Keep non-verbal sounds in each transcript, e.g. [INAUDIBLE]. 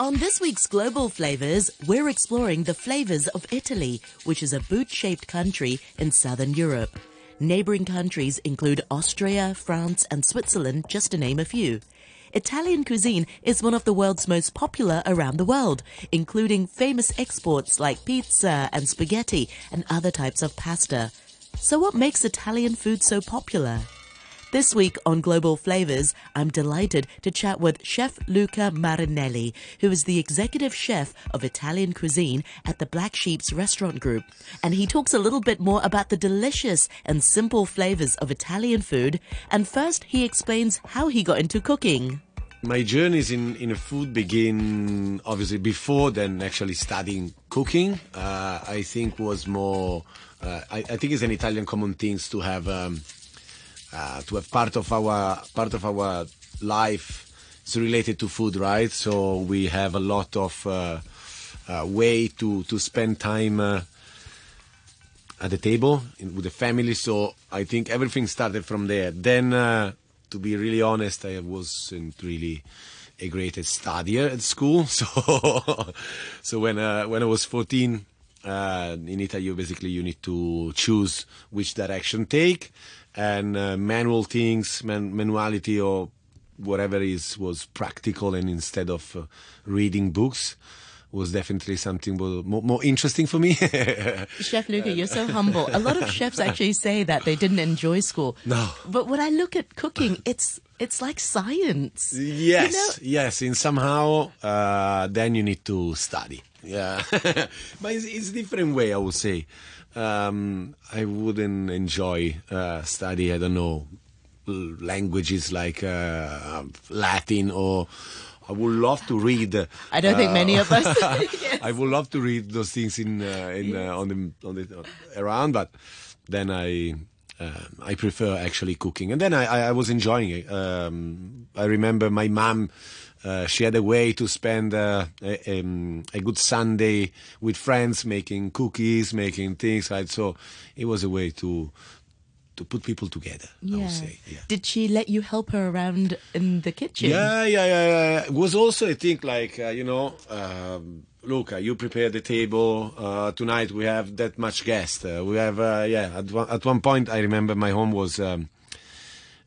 On this week's Global Flavas, we're exploring the flavors of Italy, which is a boot-shaped country in southern Europe. Neighboring countries include Austria, France, and Switzerland, just to name a few. Italian cuisine is one of the world's most popular around the world, including famous exports like pizza and spaghetti and other types of pasta. So what makes Italian food so popular? This week on Global Flavas, I'm delighted to chat with Chef Luca Marinelli, who is the executive chef of Italian cuisine at the Black Sheep's restaurant group. And he talks a little bit more about the delicious and simple flavors of Italian food. And first, he explains how he got into cooking. My journeys in, in food begin obviously before then actually studying cooking. Uh, I think was more, uh, I, I, think it's an Italian common thing to have um, uh, to have part of our part of our life is related to food, right? So we have a lot of uh, uh, way to to spend time uh, at the table in, with the family. So I think everything started from there. Then, uh, to be really honest, I wasn't really a great studier at school. [LAUGHS] So so when uh, when I was 14. in Italy, you basically you need to choose which direction take and uh, manual things, man- manuality or whatever is was practical, and instead of uh, reading books, was definitely something more, more interesting for me. [LAUGHS] Chef Luca, you're so humble. A lot of [LAUGHS] chefs actually say that they didn't enjoy school. No. But when I look at cooking, [LAUGHS] it's it's like science. Yes, you know? yes. And somehow, uh, then you need to study. Yeah, [LAUGHS] but it's, it's different way. I would say um, I wouldn't enjoy uh, study. I don't know languages like uh, Latin or. I would love to read. I don't uh, think many of us. [LAUGHS] [LAUGHS] yes. I would love to read those things in uh, in yes. on the on the around, but then I uh, I prefer actually cooking. And then I, I was enjoying it. Um, I remember my mom uh, she had a way to spend uh, a, um, a, good Sunday with friends, making cookies, making things. Right, so it was a way to to put people together. Yeah. I would say. Yeah. Did she let you help her around in the kitchen? Yeah, yeah, yeah. yeah. It was also I think like uh, you know. Um, Luca, you prepare the table. Uh, tonight we have that much guest. Uh, we have, uh, yeah. At one, at one point, I remember my home was um,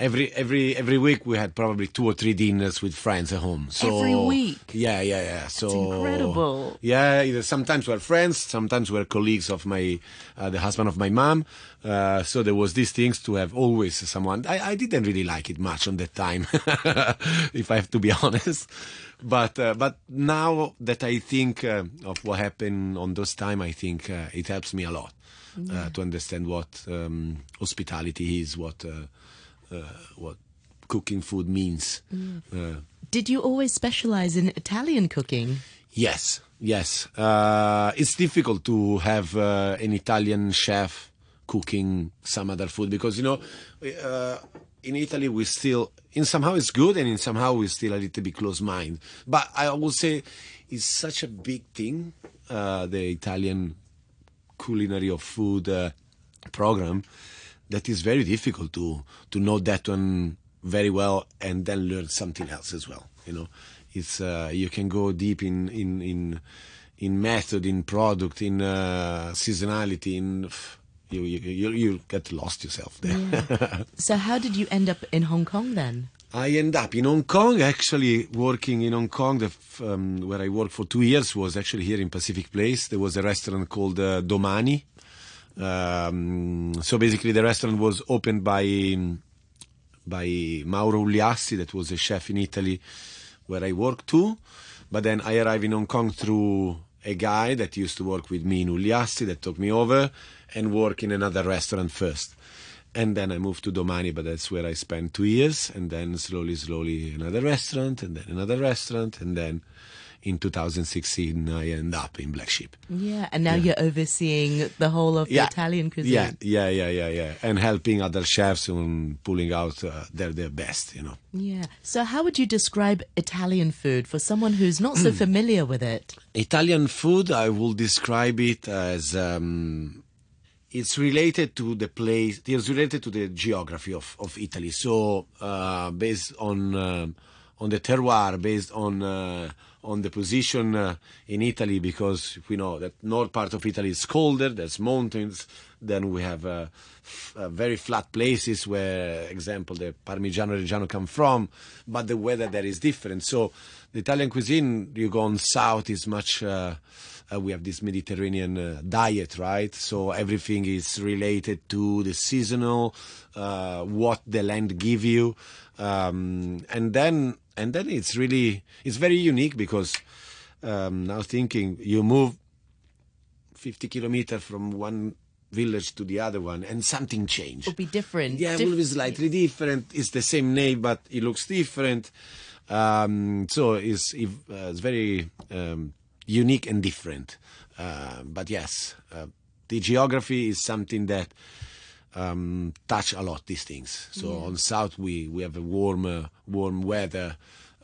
every every every week we had probably two or three dinners with friends at home. So every week. Yeah, yeah, yeah. So That's incredible. Yeah, sometimes we're friends, sometimes we're colleagues of my uh, the husband of my mom. Uh, so there was these things to have always someone. I, I didn't really like it much on that time, [LAUGHS] if I have to be [LAUGHS] honest. But uh, but now that I think uh, of what happened on those time, I think uh, it helps me a lot. Yeah. to understand what um, hospitality is, what uh, what cooking food means. Mm. Uh, Did you always specialize in Italian cooking? Yes, yes. Uh, it's difficult to have uh, an Italian chef cooking some other food because you know uh, in Italy we still in somehow it's good and in somehow we still a little bit close mind. But I would say it's such a big thing uh, the Italian culinary of food program that is very difficult to to know that one very well and then learn something else as well. You know, it's uh, you can go deep in in in in method, in product, in uh, seasonality, in you, you you get lost yourself there. Yeah. [LAUGHS] so how did you end up in Hong Kong then? I end up in Hong Kong, actually working in Hong Kong. The, um, where I worked for two years was actually here in Pacific Place. There was a restaurant called uh, Domani, um, so basically, the restaurant was opened by by Mauro Uliassi, that was a chef in Italy where I worked too. But then I arrived in Hong Kong through a guy that used to work with me in Uliassi that took me over and work in another restaurant first. And then I moved to Domani, but that's where I spent two years. And then slowly, slowly another restaurant, and then another restaurant, and then in 2016 I end up in Black Sheep. Yeah, and now yeah. you're overseeing the whole of yeah. the Italian cuisine. Yeah, yeah, yeah, yeah, yeah, and helping other chefs on pulling out uh, their their best, you know. Yeah. So how would you describe Italian food for someone who's not so [CLEARS THROAT] familiar with it? Italian food, I will describe it as. Um, it's related to the place. It's related to the geography of, of Italy. So, uh, based on um, on the terroir, based on uh, on the position uh, in Italy, because we know that north part of Italy is colder. There's mountains. Then we have uh, f- uh, very flat places where, example, the Parmigiano Reggiano come from, but the weather there is different. So the Italian cuisine, you go on south, is much. Uh, we have this Mediterranean uh, diet, right? So everything is related to the seasonal, uh, what the land give you, um, and then and then it's really it's very unique because um, now thinking you move 50 kilometers from one village to the other one and something changed. It will be different. Yeah, it will be slightly different. It's the same name, but it looks different. Um, so it's, uh, it's very um, unique and different. Uh, but yes, uh, the geography is something that um, touch a lot these things. So on south we, we have a warm uh, warm weather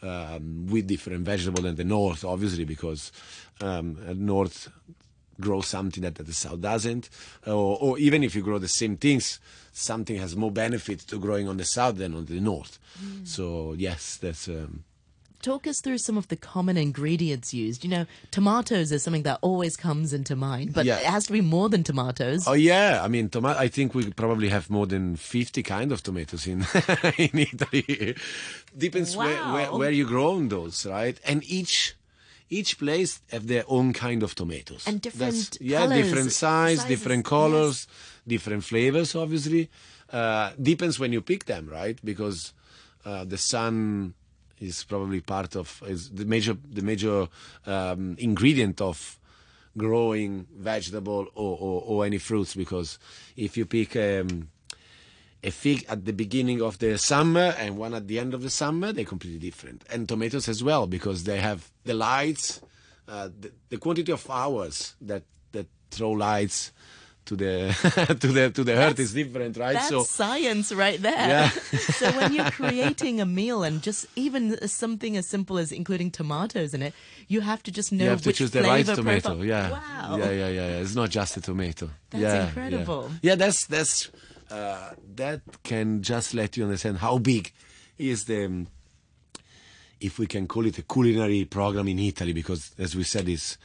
um, with different vegetables than the north, obviously because um, uh, north grows something that, that the south doesn't, or, or even if you grow the same things, something has more benefit to growing on the south than on the north. So yes, that's. Um, Talk us through some of the common ingredients used. You know, tomatoes is something that always comes into mind, but Yeah. it has to be more than tomatoes. Oh yeah, I mean, tomato. I think we probably have more than fifty kind of tomatoes in [LAUGHS] in Italy. Depends where, where where you grow those, right? And each each place have their own kind of tomatoes And different That's- yeah, colours, different size, sizes, different colors, different flavors. Obviously, uh, depends when you pick them, right? Because uh, the sun is probably part of is the major the major um, ingredient of growing vegetable or, or, or any fruits because if you pick um, a fig at the beginning of the summer and one at the end of the summer they're completely different. And tomatoes as well because they have the lights uh, the, the quantity of hours that that throw lights to the [LAUGHS] to the to the earth is different right That's so science right there. Yeah. [LAUGHS] so when you're [LAUGHS] creating a meal and just even something as simple as including tomatoes in it, you have to just know you have to which choose the right flavor tomato. profile- Yeah. Wow. Yeah, yeah, yeah, yeah. It's not just a tomato. That's yeah, yeah. incredible. Yeah, that's that's uh, that can just let you understand how big is the um, if we can call it a culinary program in Italy because as we said is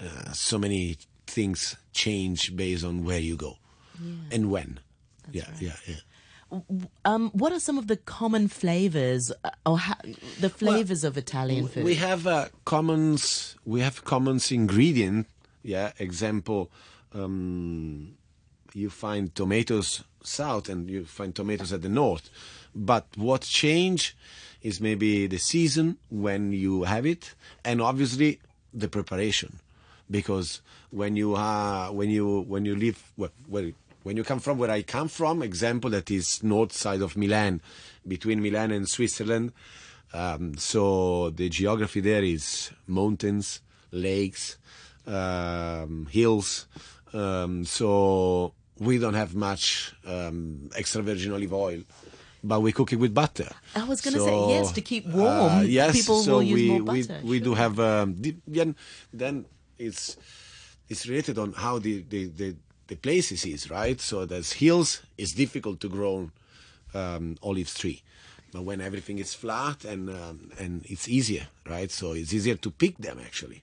uh, so many things change based on where you go and when. yeah, yeah, yeah. Um, what are some of the common flavors uh, or ha- the flavors of Italian food? We have uh, commons. We have commons ingredient. Yeah. Example, um, you find tomatoes south and you find tomatoes at the north. But what change is maybe the season when you have it, and obviously the preparation, because when you are when you when you live well, where when you come from where I come from, example that is north side of Milan, between Milan and Switzerland. Um, so the geography there is mountains, lakes, um, hills. Um, so we don't have much um, extra virgin olive oil, but we cook it with butter. I was gonna So, say, yes, to keep warm, uh, yes, people so will use we, more we, butter, We do sure. have um, then, then it's it's related on how the, the, the, the places is right. So there's hills. It's difficult to grow um, olive tree, but when everything is flat and um, and it's easier, right? So it's easier to pick them actually.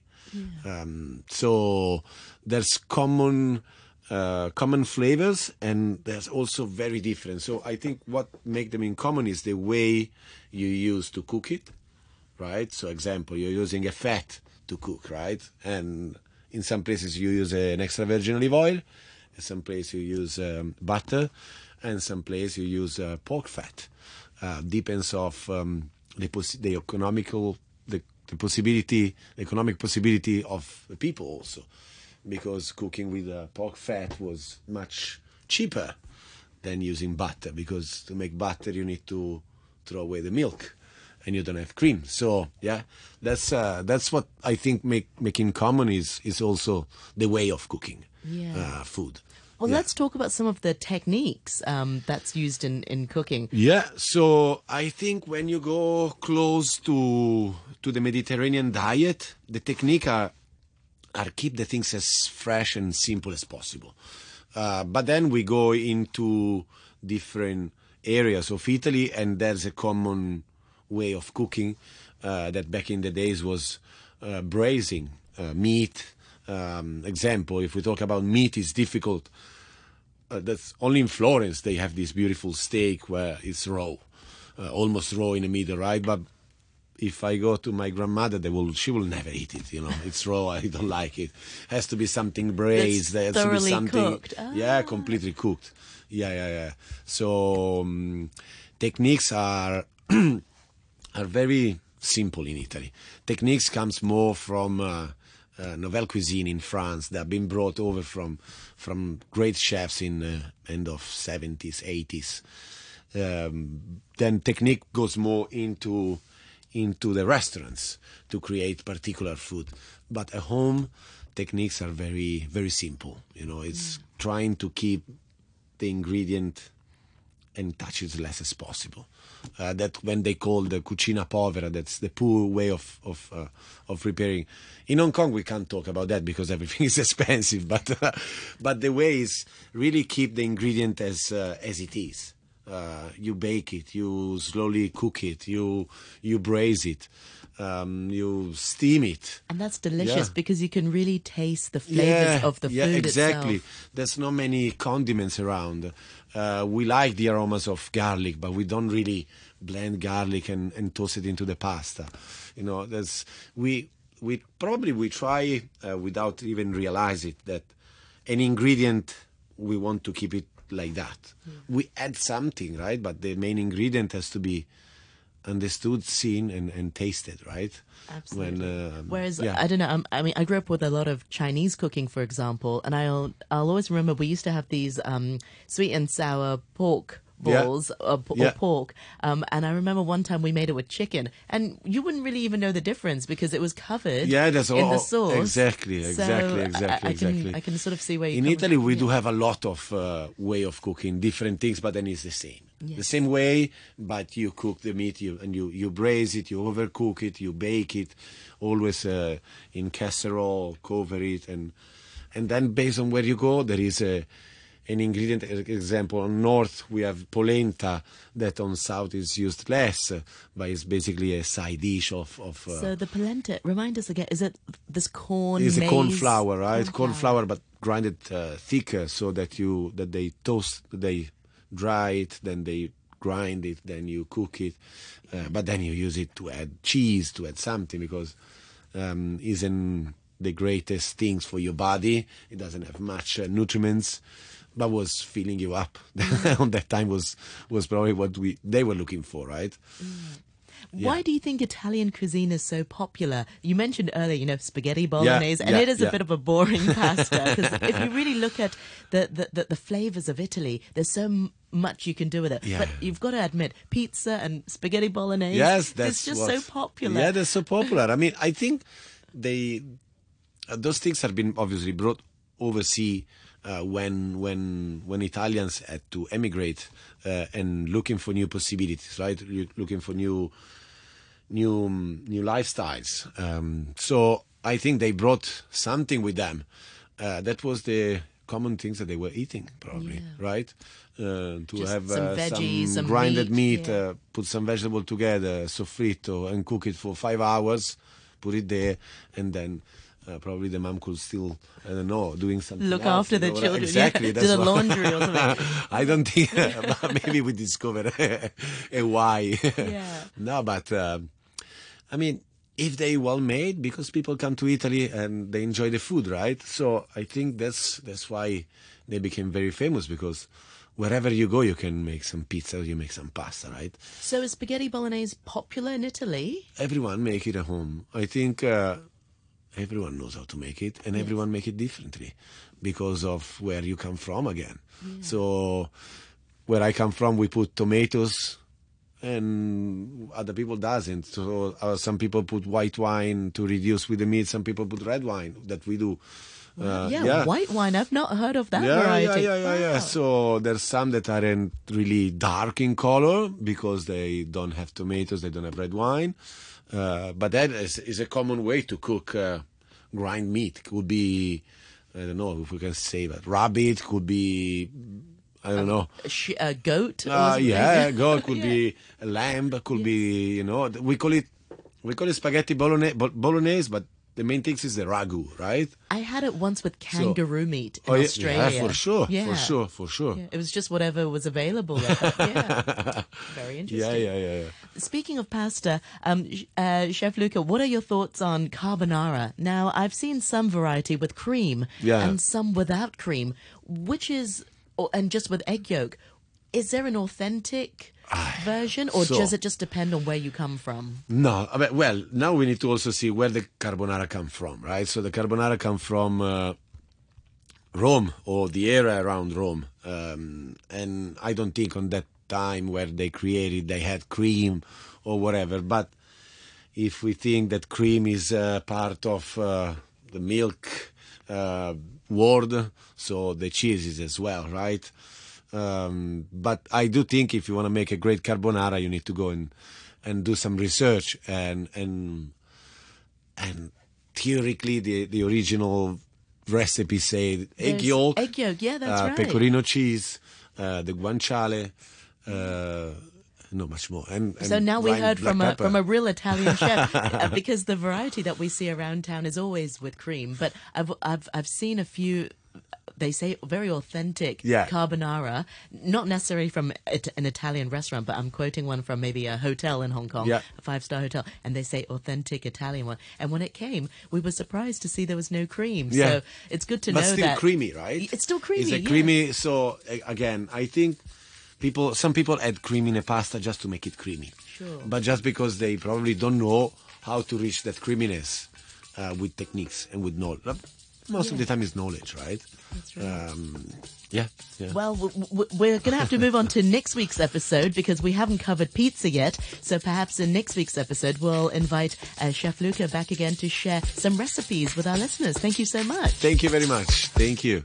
Um, so there's common uh, common flavors and there's also very different. So I think what make them in common is the way you use to cook it, right? So example, you're using a fat to cook, right? And in some places you use an extra virgin olive oil, in some places you use um, butter, and some places you use uh, pork fat. Uh, depends of um, the, poss- the economical the, the possibility, the economic possibility of the people also, because cooking with uh, pork fat was much cheaper than using butter because to make butter you need to throw away the milk and you don't have cream so yeah that's uh, that's what i think make making common is is also the way of cooking Yeah. uh, food Well, Yeah. let's talk about some of the techniques um, that's used in, in cooking. Yeah, so I think when you go close to to the Mediterranean diet, the technique are are keep the things as fresh and simple as possible. Uh, but then we go into different areas of Italy, and there's a common way of cooking uh, that back in the days was uh, braising uh, meat. Um, example, if we talk about meat, it's difficult. Uh, that's only in Florence they have this beautiful steak where it's raw, uh, almost raw in the middle, right? But if I go to my grandmother, they will she will never eat it. You know, [LAUGHS] it's raw. I don't like it. Has to be something braised. There has to be something. cooked. Yeah, Ah. completely cooked. Yeah, yeah, yeah. So um, techniques are [CLEARS THROAT] are very simple in Italy. Techniques comes more from uh, uh, nouvelle cuisine in France that have been brought over from from great chefs in uh, end of 70s, 80s. Um, then technique goes more into into the restaurants to create particular food. But at home, techniques are very very simple. You know, it's trying to keep the ingredient and touch as less as possible. Uh, that when they call the cucina povera, that's the poor way of of uh, of preparing. In Hong Kong, we can't talk about that because everything [LAUGHS] is expensive. But uh, but the way is really keep the ingredient as uh, as it is. Uh, you bake it, you slowly cook it, you you braise it, um, you steam it. And that's delicious Yeah. because you can really taste the flavors of the yeah, food Yeah, exactly. itself. There's not many condiments around. Uh, we like the aromas of garlic, but we don't really blend garlic and, and toss it into the pasta. You know, there's we we probably we try uh, without even realize it that an ingredient we want to keep it like that. We add something, right? But the main ingredient has to be understood, seen, and, and tasted, right? Absolutely. When, um, Whereas yeah. I don't know. Um, I mean, I grew up with a lot of Chinese cooking, for example, and I'll I'll always remember we used to have these um, sweet and sour pork Yeah. balls or, or Yeah. pork, um, and I remember one time we made it with chicken, and you wouldn't really even know the difference because it was covered. Yeah, that's in all. the sauce. Exactly, So exactly, I- exactly, I, can exactly. I can sort of see where you in Italy we Yeah. do have a lot of uh, way of cooking different things, but then it's the same. Yeah. The same way, but you cook the meat you, and you, you braise it, you overcook it, you bake it, always uh, in casserole, cover it, and and then based on where you go, there is a an ingredient. Example on north we have polenta that on south is used less, but it's basically a side dish of of. Uh, So the polenta, remind us again, is it this corn? it's a corn flour, right? Corn, corn flour, but grinded uh, thicker so that you that they toast, they dry it, then they grind it, then you cook it, uh, but then you use it to add cheese, to add something because um, isn't the greatest things for your body. It doesn't have much uh, nutriments, but was filling you up. [LAUGHS] On that time was was probably what we they were looking for, right? Why Yeah. do you think Italian cuisine is so popular? You mentioned earlier, you know, spaghetti bolognese, and yeah, it is a bit of a boring [LAUGHS] pasta. Because if you really look at the, the, the, the flavors of Italy, there's so m- much you can do with it. Yeah. But you've got to admit, pizza and spaghetti bolognese, Yes, that's it's just what- so popular. Yeah, they're so popular. I mean, I think they uh, those things have been obviously brought overseas uh, when when when Italians had to emigrate uh, and looking for new possibilities, right? Looking for new new um, new lifestyles. Um, so I think they brought something with them. Uh, that was the common things that they were eating, probably, Yeah. right? Uh, to Just have some uh, veggies, some grinded meat, meat, yeah. uh, put some vegetable together, soffritto, and cook it for five hours. Put it there, and then. Uh, probably the mom could still, I don't know, doing something. Look else, after the know, children, Exactly. yeah. Do the what- laundry or something. [LAUGHS] I don't think. [LAUGHS] maybe we discover [LAUGHS] a why. Yeah. no, but um, I mean, if they well made, because people come to Italy and they enjoy the food, right? So I think that's that's why they became very famous because wherever you go, you can make some pizza, you make some pasta, right? So is spaghetti bolognese popular in Italy? Everyone make it at home. I think uh, everyone knows how to make it, and everyone make it differently because of where you come from again. So where I come from, we put tomatoes, and other people doesn't. So uh, some people put white wine to reduce with the meat. Some people put red wine that we do. Uh, yeah, white wine. I've not heard of that yeah, variety. Yeah, yeah, yeah, yeah. So there's some that aren't really dark in color because they don't have tomatoes, they don't have red wine. Uh, but that is, is a common way to cook uh, grind meat. Could be, I don't know if we can say that, rabbit, could be I don't know. A, sh- a goat? Uh, yeah, goat could [LAUGHS] Yeah. be a lamb, could be you know we call it we call it spaghetti bolognese, bolognese but the main thing is the ragu, right? I had it once with kangaroo meat in oh yeah, Australia. yeah, for sure, Yeah. for sure, for sure. Yeah, It was just whatever was available. [LAUGHS] yeah. Very interesting. Yeah, yeah, yeah, yeah. Speaking of pasta, um, uh, Chef Luca, what are your thoughts on carbonara? Now, I've seen some variety with cream and some without cream. Which is, and just with egg yolk. Is there an authentic version, or so- does it just depend on where you come from? No, I mean, well, now we need to also see where the carbonara come from, right? So the carbonara come from uh, Rome or the area around Rome, um, and I don't think on that time where they created they had cream or whatever. But if we think that cream is uh, part of uh, the milk uh, world, so the cheese is as well, right? Um, but I do think if you want to make a great carbonara, you need to go and and do some research and and and theoretically the the original recipe say egg yolk, egg yolk, yeah, that's uh, right. pecorino cheese, uh, the guanciale, uh, not much more. And, and So now we heard from a from a real Italian [LAUGHS] chef uh, because the variety that we see around town is always with cream. But I've I've I've seen a few. They say very authentic Yeah. carbonara, not necessarily from it- an Italian restaurant, but I'm quoting one from maybe a hotel in Hong Kong, Yeah. a five star hotel, and they say authentic Italian one. And when it came, we were surprised to see there was no cream. Yeah. So it's good to but know still that creamy, right? It's still creamy. It's creamy. So again, I think people, some people add cream in a pasta just to make it creamy. Sure. But just because they probably don't know how to reach that creaminess uh, with techniques and with knowledge. Most of the time, is knowledge, right? That's right. Um, yeah, yeah. Well, w- w- we're going to have to move on to next week's episode because we haven't covered pizza yet. So perhaps in next week's episode, we'll invite uh, Chef Luca back again to share some recipes with our listeners. Thank you so much. Thank you very much. Thank you.